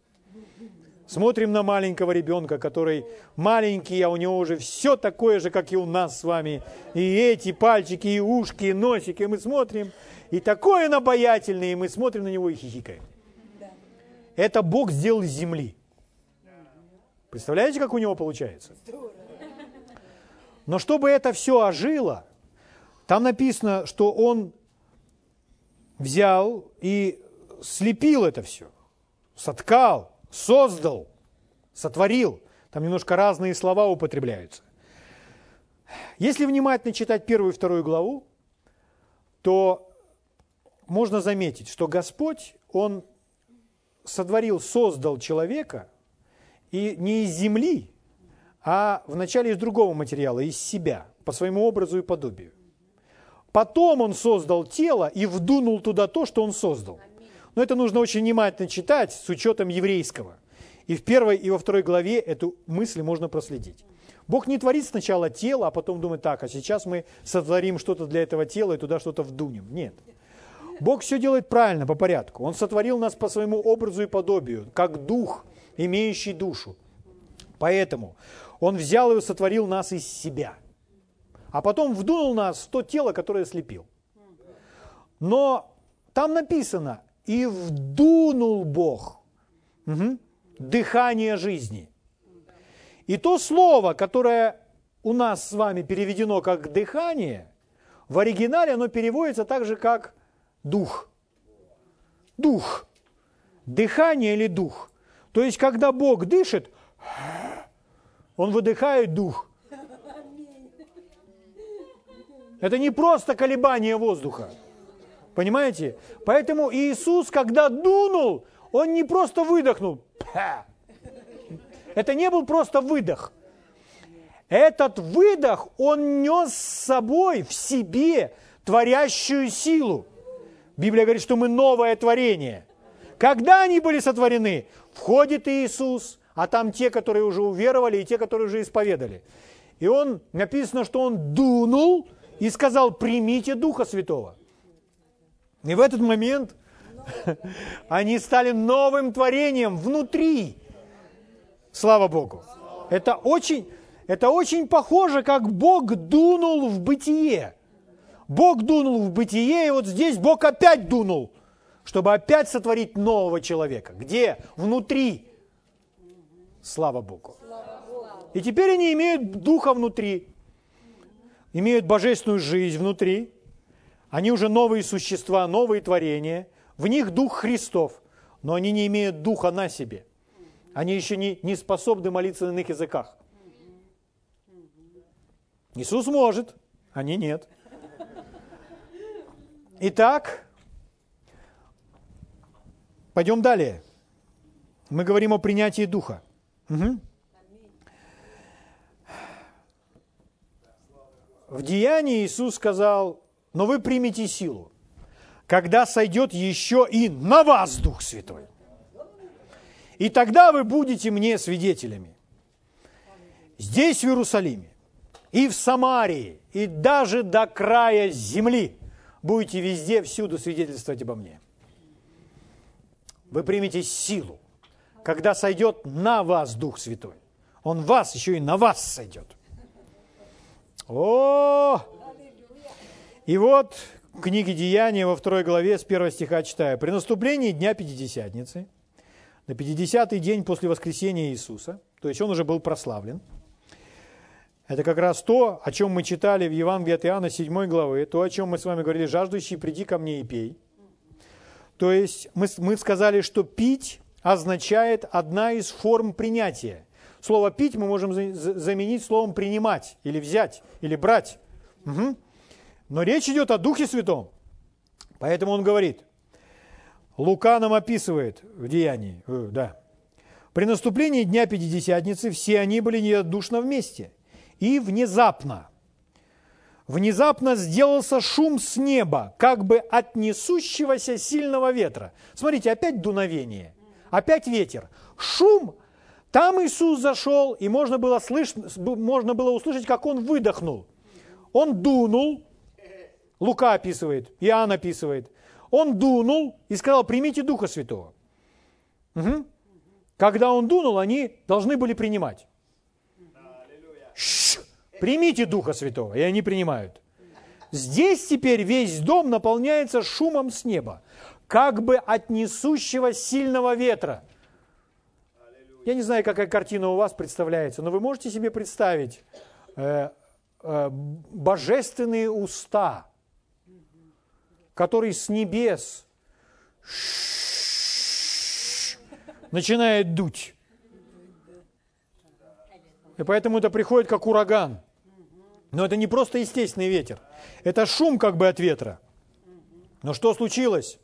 Смотрим на маленького ребенка, который маленький, а у него уже все такое же, как и у нас с вами. И эти пальчики, и ушки, и носики. Мы смотрим, и такой он обаятельный, и мы смотрим на него и хихикаем. Это Бог сделал из земли. Представляете, как у него получается? Но чтобы это все ожило, там написано, что он взял и слепил это все, соткал, создал, сотворил. Там немножко разные слова употребляются. Если внимательно читать первую и вторую главу, то можно заметить, что Господь, Он сотворил, создал человека, и не из земли, а вначале из другого материала, из себя, по своему образу и подобию. Потом он создал тело и вдунул туда то, что он создал. Но это нужно очень внимательно читать с учетом еврейского. И в первой и во второй главе эту мысль можно проследить. Бог не творит сначала тело, а потом думает, так, а сейчас мы сотворим что-то для этого тела и туда что-то вдунем. Нет. Бог все делает правильно, по порядку. Он сотворил нас по своему образу и подобию, как дух, имеющий душу. Поэтому Он взял и сотворил нас из себя. А потом вдунул нас в то тело, которое слепил. Но там написано, и вдунул Бог угу, дыхание жизни. И то слово, которое у нас с вами переведено как дыхание, в оригинале оно переводится так же, как дух. Дух. Дыхание или дух. То есть, когда Бог дышит, Он выдыхает дух. Это не просто колебание воздуха. Понимаете? Поэтому Иисус, когда дунул, Он не просто выдохнул. Это не был просто выдох. Этот выдох, он нес с собой в себе творящую силу. Библия говорит, что мы новое творение. Когда они были сотворены? Входит Иисус, а там те, которые уже уверовали, и те, которые уже исповедали. И он, написано, что он дунул и сказал, примите Духа Святого. И в этот момент они стали новым творением внутри. Слава Богу. Это очень, это очень похоже, как Бог дунул в бытие. Бог дунул в бытие, и вот здесь Бог опять дунул чтобы опять сотворить нового человека. Где? Внутри. Слава Богу. И теперь они имеют духа внутри, имеют божественную жизнь внутри. Они уже новые существа, новые творения. В них дух Христов, но они не имеют духа на себе. Они еще не, не способны молиться на иных языках. Иисус может, они нет. Итак, пойдем далее. Мы говорим о принятии Духа. Угу. В Деянии Иисус сказал, но вы примете силу, когда сойдет еще и на вас Дух Святой. И тогда вы будете мне свидетелями. Здесь, в Иерусалиме, и в Самарии, и даже до края земли будете везде, всюду свидетельствовать обо мне. Вы примете силу, когда сойдет на вас Дух Святой. Он вас еще и на вас сойдет. О! И вот в книге Деяния во второй главе с первого стиха читаю. «При наступлении Дня Пятидесятницы, на 50-й день после воскресения Иисуса, то есть он уже был прославлен, это как раз то, о чем мы читали в Евангелии от Иоанна 7 главы, то, о чем мы с вами говорили, жаждущий, приди ко мне и пей. То есть мы, мы сказали, что пить означает одна из форм принятия. Слово «пить» мы можем заменить словом «принимать» или «взять» или «брать». Угу. Но речь идет о Духе Святом. Поэтому он говорит, Лука нам описывает в Деянии, э, да, при наступлении Дня Пятидесятницы все они были неодушно вместе. И внезапно, внезапно сделался шум с неба, как бы от несущегося сильного ветра. Смотрите, опять дуновение, опять ветер. Шум там Иисус зашел, и можно было, слыш... можно было услышать, как Он выдохнул. Он дунул, Лука описывает, Иоанн описывает. Он дунул и сказал, примите Духа Святого. Угу. Когда он дунул, они должны были принимать. Ш, примите Духа Святого, и они принимают. Здесь теперь весь дом наполняется шумом с неба, как бы от несущего сильного ветра – я не знаю, какая картина у вас представляется, но вы можете себе представить э, э, божественные уста, которые с небес начинает дуть. И поэтому это приходит как ураган. Но это не просто естественный ветер. Это шум как бы от ветра. Но что случилось?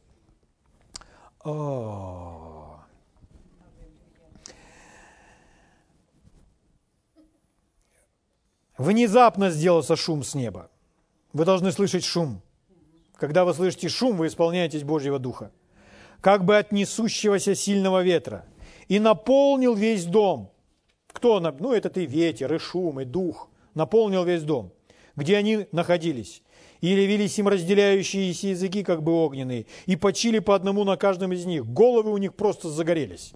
О, Внезапно сделался шум с неба. Вы должны слышать шум. Когда вы слышите шум, вы исполняетесь Божьего Духа. Как бы от несущегося сильного ветра. И наполнил весь дом. Кто? Ну, это и ветер, и шум, и дух. Наполнил весь дом, где они находились. И явились им разделяющиеся языки, как бы огненные, и почили по одному на каждом из них. Головы у них просто загорелись.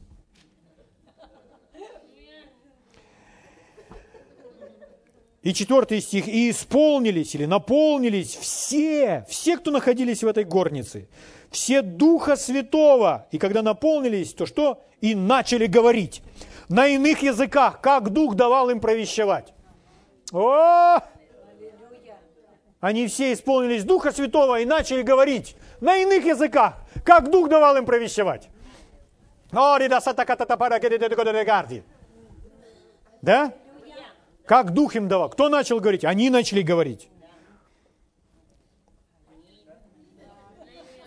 И четвертый стих. «И исполнились или наполнились все, все, кто находились в этой горнице, все Духа Святого. И когда наполнились, то что? И начали говорить на иных языках, как Дух давал им провещевать. О! Они все исполнились Духа Святого и начали говорить на иных языках, как Дух давал им провещевать. Да? Как Дух им давал? Кто начал говорить? Они начали говорить.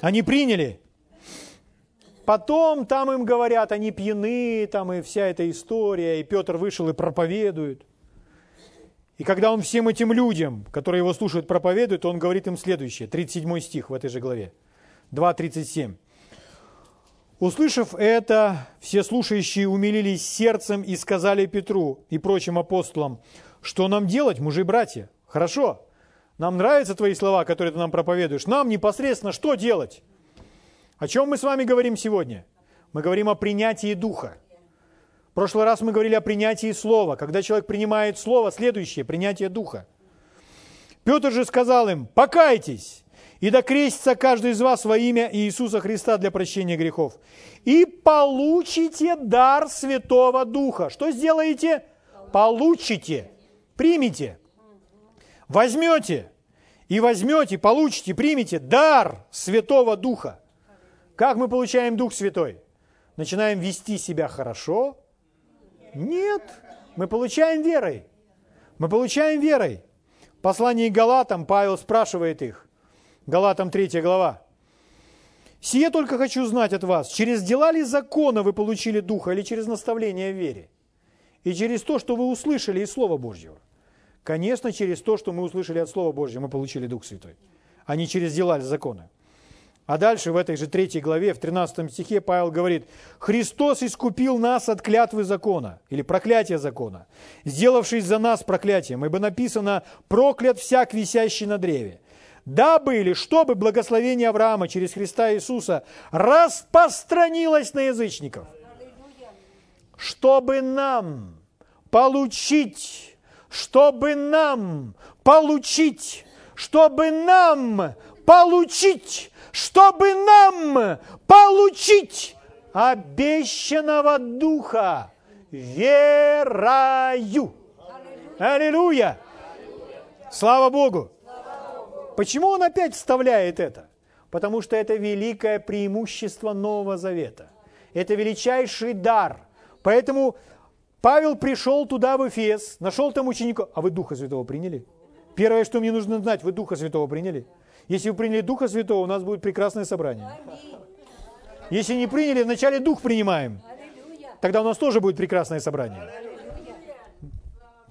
Они приняли. Потом там им говорят, они пьяны, там и вся эта история, и Петр вышел и проповедует. И когда он всем этим людям, которые его слушают, проповедует, он говорит им следующее, 37 стих в этой же главе, 2.37. Услышав это, все слушающие умилились сердцем и сказали Петру и прочим апостолам, что нам делать, мужи и братья? Хорошо, нам нравятся твои слова, которые ты нам проповедуешь. Нам непосредственно что делать? О чем мы с вами говорим сегодня? Мы говорим о принятии Духа. В прошлый раз мы говорили о принятии Слова. Когда человек принимает Слово, следующее – принятие Духа. Петр же сказал им, покайтесь и да крестится каждый из вас во имя Иисуса Христа для прощения грехов. И получите дар Святого Духа. Что сделаете? Получите, примите, возьмете и возьмете, получите, примите дар Святого Духа. Как мы получаем Дух Святой? Начинаем вести себя хорошо? Нет, мы получаем верой. Мы получаем верой. В послании к Галатам Павел спрашивает их, Галатам 3 глава. «Сие только хочу знать от вас, через дела ли закона вы получили Духа или через наставление в вере? И через то, что вы услышали из Слова Божьего?» Конечно, через то, что мы услышали от Слова Божьего, мы получили Дух Святой, а не через дела закона. А дальше в этой же третьей главе, в 13 стихе Павел говорит, «Христос искупил нас от клятвы закона» или проклятия закона, сделавшись за нас проклятием, ибо написано «проклят всяк, висящий на древе» дабы или чтобы благословение Авраама через Христа Иисуса распространилось на язычников, чтобы нам получить, чтобы нам получить, чтобы нам получить, чтобы нам получить обещанного Духа верою. Аллилуйя! Слава Богу! Почему он опять вставляет это? Потому что это великое преимущество Нового Завета. Это величайший дар. Поэтому Павел пришел туда, в Эфес, нашел там учеников. А вы Духа Святого приняли? Первое, что мне нужно знать, вы Духа Святого приняли? Если вы приняли Духа Святого, у нас будет прекрасное собрание. Если не приняли, вначале Дух принимаем. Тогда у нас тоже будет прекрасное собрание.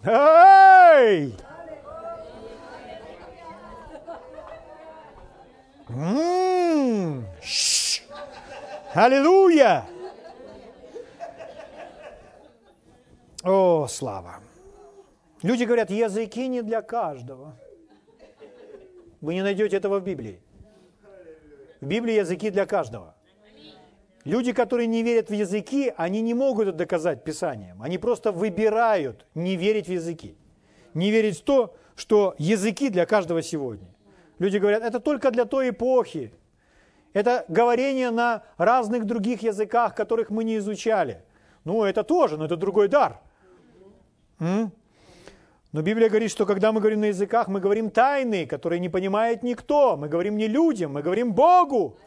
Эй! М-м-м. Аллилуйя! О, слава! Люди говорят, языки не для каждого. Вы не найдете этого в Библии. В Библии языки для каждого. Люди, которые не верят в языки, они не могут это доказать Писанием. Они просто выбирают не верить в языки. Не верить в то, что языки для каждого сегодня. Люди говорят, это только для той эпохи. Это говорение на разных других языках, которых мы не изучали. Ну, это тоже, но это другой дар. Но Библия говорит, что когда мы говорим на языках, мы говорим тайны, которые не понимает никто. Мы говорим не людям, мы говорим Богу.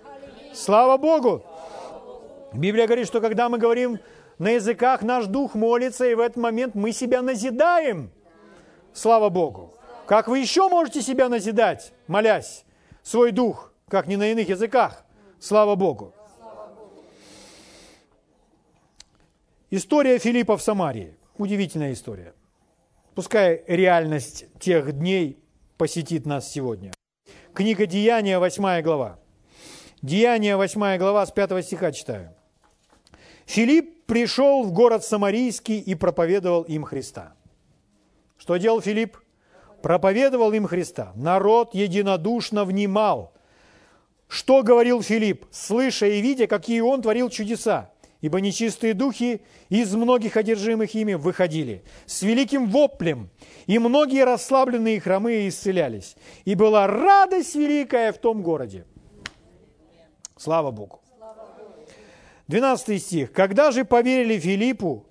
Слава Богу! Библия говорит, что когда мы говорим на языках, наш дух молится, и в этот момент мы себя назидаем. Слава Богу! Как вы еще можете себя назидать, молясь, свой дух, как не на иных языках? Слава Богу! История Филиппа в Самарии. Удивительная история. Пускай реальность тех дней посетит нас сегодня. Книга Деяния, 8 глава. Деяния, 8 глава, с 5 стиха читаю. Филипп пришел в город Самарийский и проповедовал им Христа. Что делал Филипп? Проповедовал им Христа. Народ единодушно внимал. Что говорил Филипп, слыша и видя, какие он творил чудеса? ибо нечистые духи из многих одержимых ими выходили с великим воплем, и многие расслабленные хромые исцелялись. И была радость великая в том городе. Слава Богу. 12 стих. «Когда же поверили Филиппу,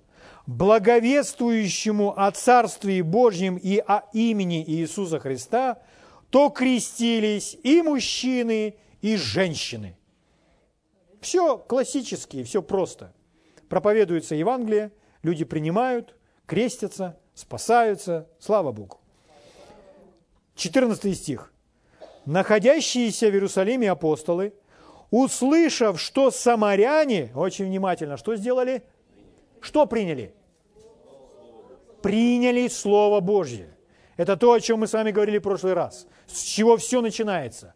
благовествующему о Царстве Божьем и о имени Иисуса Христа, то крестились и мужчины, и женщины». Все классически, все просто. Проповедуется Евангелие, люди принимают, крестятся, спасаются. Слава Богу. 14 стих. Находящиеся в Иерусалиме апостолы, услышав, что самаряне, очень внимательно, что сделали? Что приняли? Приняли Слово Божье. Это то, о чем мы с вами говорили в прошлый раз. С чего все начинается.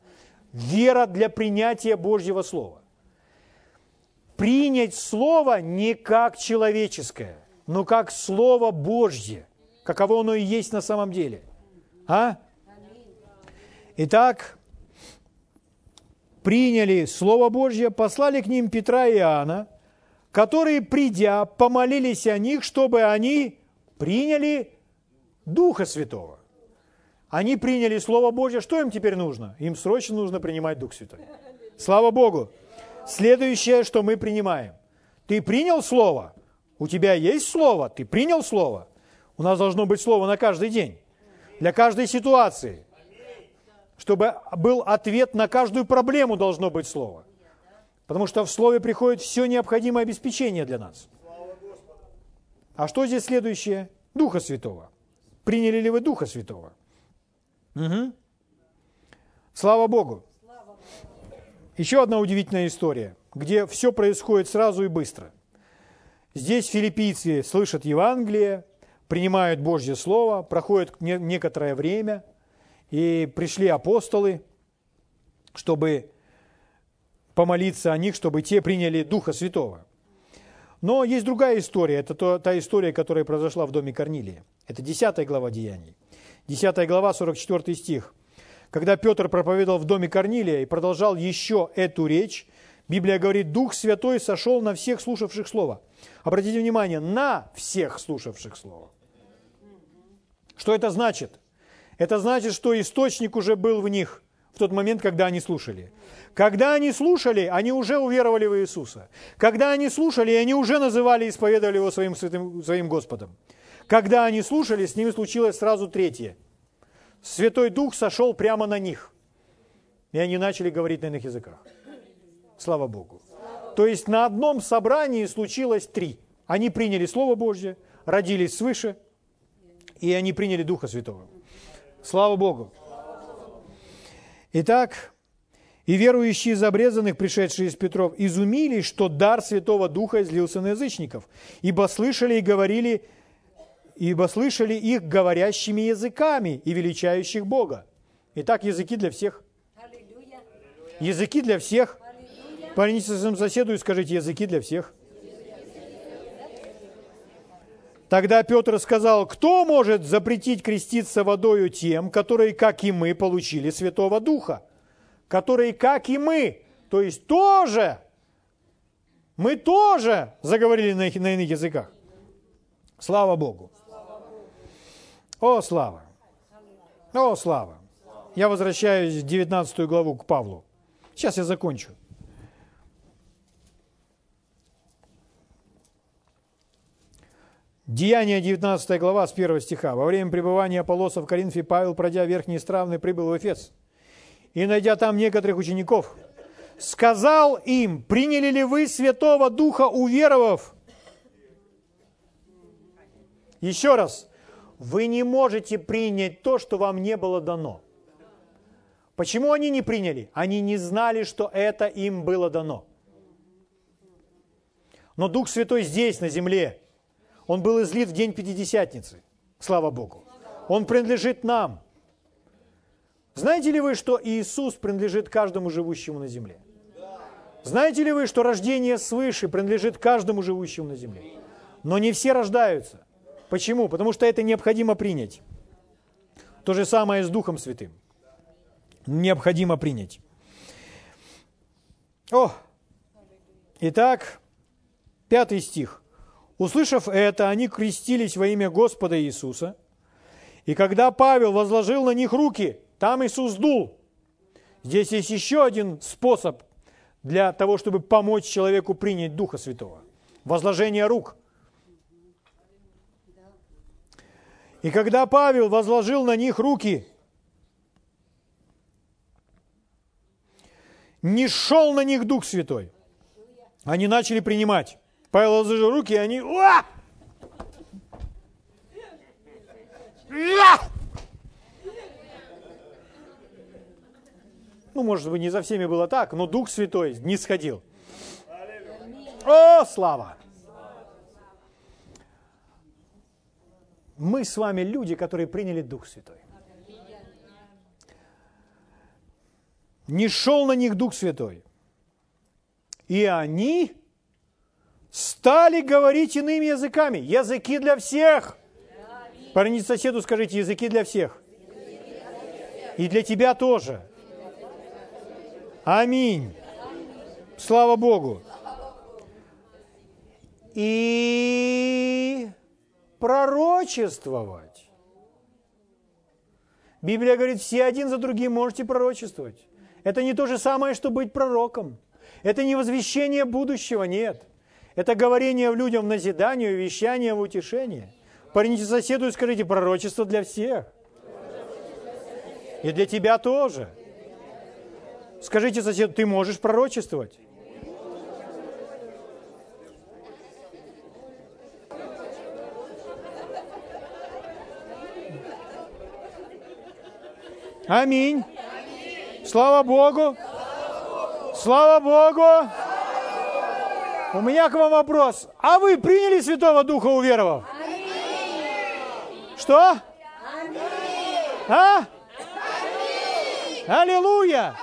Вера для принятия Божьего Слова принять Слово не как человеческое, но как Слово Божье, каково оно и есть на самом деле. А? Итак, приняли Слово Божье, послали к ним Петра и Иоанна, которые, придя, помолились о них, чтобы они приняли Духа Святого. Они приняли Слово Божье. Что им теперь нужно? Им срочно нужно принимать Дух Святой. Слава Богу. Следующее, что мы принимаем. Ты принял Слово? У тебя есть Слово? Ты принял Слово? У нас должно быть Слово на каждый день. Для каждой ситуации. Чтобы был ответ на каждую проблему, должно быть Слово. Потому что в Слове приходит все необходимое обеспечение для нас. А что здесь следующее? Духа Святого. Приняли ли вы Духа Святого? Угу. Слава Богу. Еще одна удивительная история, где все происходит сразу и быстро. Здесь филиппийцы слышат Евангелие, принимают Божье Слово, проходит некоторое время, и пришли апостолы, чтобы помолиться о них, чтобы те приняли Духа Святого. Но есть другая история, это то, та история, которая произошла в доме Корнилия. Это 10 глава Деяний. 10 глава, 44 стих. Когда Петр проповедовал в доме Корнилия и продолжал еще эту речь, Библия говорит, Дух Святой сошел на всех слушавших Слово. Обратите внимание, на всех слушавших Слово. Что это значит? Это значит, что источник уже был в них в тот момент, когда они слушали. Когда они слушали, они уже уверовали в Иисуса. Когда они слушали, они уже называли и исповедовали Его своим, святым, своим Господом. Когда они слушали, с ними случилось сразу третье. Святой Дух сошел прямо на них. И они начали говорить на иных языках. Слава Богу. То есть на одном собрании случилось три. Они приняли Слово Божье, родились свыше, и они приняли Духа Святого. Слава Богу. Итак, и верующие из обрезанных, пришедшие из Петров, изумились, что дар Святого Духа излился на язычников, ибо слышали и говорили, ибо слышали их говорящими языками и величающих Бога. Итак, языки для всех. Языки для всех. Повернитесь к своему соседу и скажите, языки для всех. Тогда Петр сказал, кто может запретить креститься водою тем, которые, как и мы, получили Святого Духа? Которые, как и мы, то есть тоже, мы тоже заговорили на, на иных языках. Слава Богу. О, слава. О, слава. Я возвращаюсь в 19 главу к Павлу. Сейчас я закончу. Деяние 19 глава с 1 стиха. Во время пребывания Аполлоса в Коринфе Павел, пройдя верхние стравны, прибыл в Эфес. И, найдя там некоторых учеников, сказал им, приняли ли вы Святого Духа, уверовав? Еще раз, вы не можете принять то, что вам не было дано. Почему они не приняли? Они не знали, что это им было дано. Но Дух Святой здесь, на земле, он был излит в день Пятидесятницы. Слава Богу. Он принадлежит нам. Знаете ли вы, что Иисус принадлежит каждому живущему на земле? Знаете ли вы, что рождение свыше принадлежит каждому живущему на земле? Но не все рождаются. Почему? Потому что это необходимо принять. То же самое с Духом Святым. Необходимо принять. О! Итак, пятый стих. Услышав это, они крестились во имя Господа Иисуса. И когда Павел возложил на них руки, там Иисус дул. Здесь есть еще один способ для того, чтобы помочь человеку принять Духа Святого. Возложение рук. И когда Павел возложил на них руки, не шел на них Дух Святой. Они начали принимать. Павел возложил руки, и они... Ну, может быть, не за всеми было так, но Дух Святой не сходил. О, слава! Мы с вами люди, которые приняли Дух Святой. Не шел на них Дух Святой. И они стали говорить иными языками. Языки для всех. Поверните соседу, скажите, языки для всех. И для тебя тоже. Аминь. Слава Богу. И пророчествовать. Библия говорит, все один за другим можете пророчествовать. Это не то же самое, что быть пророком. Это не возвещение будущего, нет. Это говорение людям в назидание, вещание в утешение. Парните соседу и скажите, пророчество для всех. И для тебя тоже. Скажите соседу, ты можешь пророчествовать. Аминь. Слава Богу. Слава Богу. У меня к вам вопрос. А вы приняли Святого Духа, уверовав? Что? А? Аллилуйя!